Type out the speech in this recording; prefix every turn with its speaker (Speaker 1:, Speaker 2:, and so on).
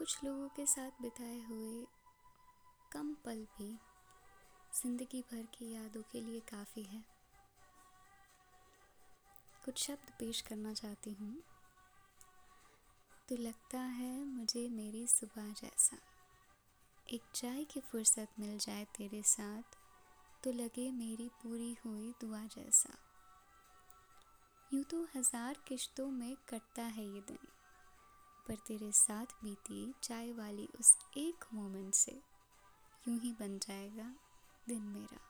Speaker 1: कुछ लोगों के साथ बिताए हुए कम पल भी ज़िंदगी भर की यादों के लिए काफ़ी है। कुछ शब्द पेश करना चाहती हूँ। तो लगता है मुझे मेरी सुबह जैसा एक चाय की फुर्सत मिल जाए तेरे साथ तो लगे मेरी पूरी हुई दुआ जैसा। यूँ तो हज़ार किश्तों में कटता है ये दिन। पर तेरे साथ बीती चाय वाली उस एक मोमेंट से यूँ ही बन जाएगा दिन मेरा।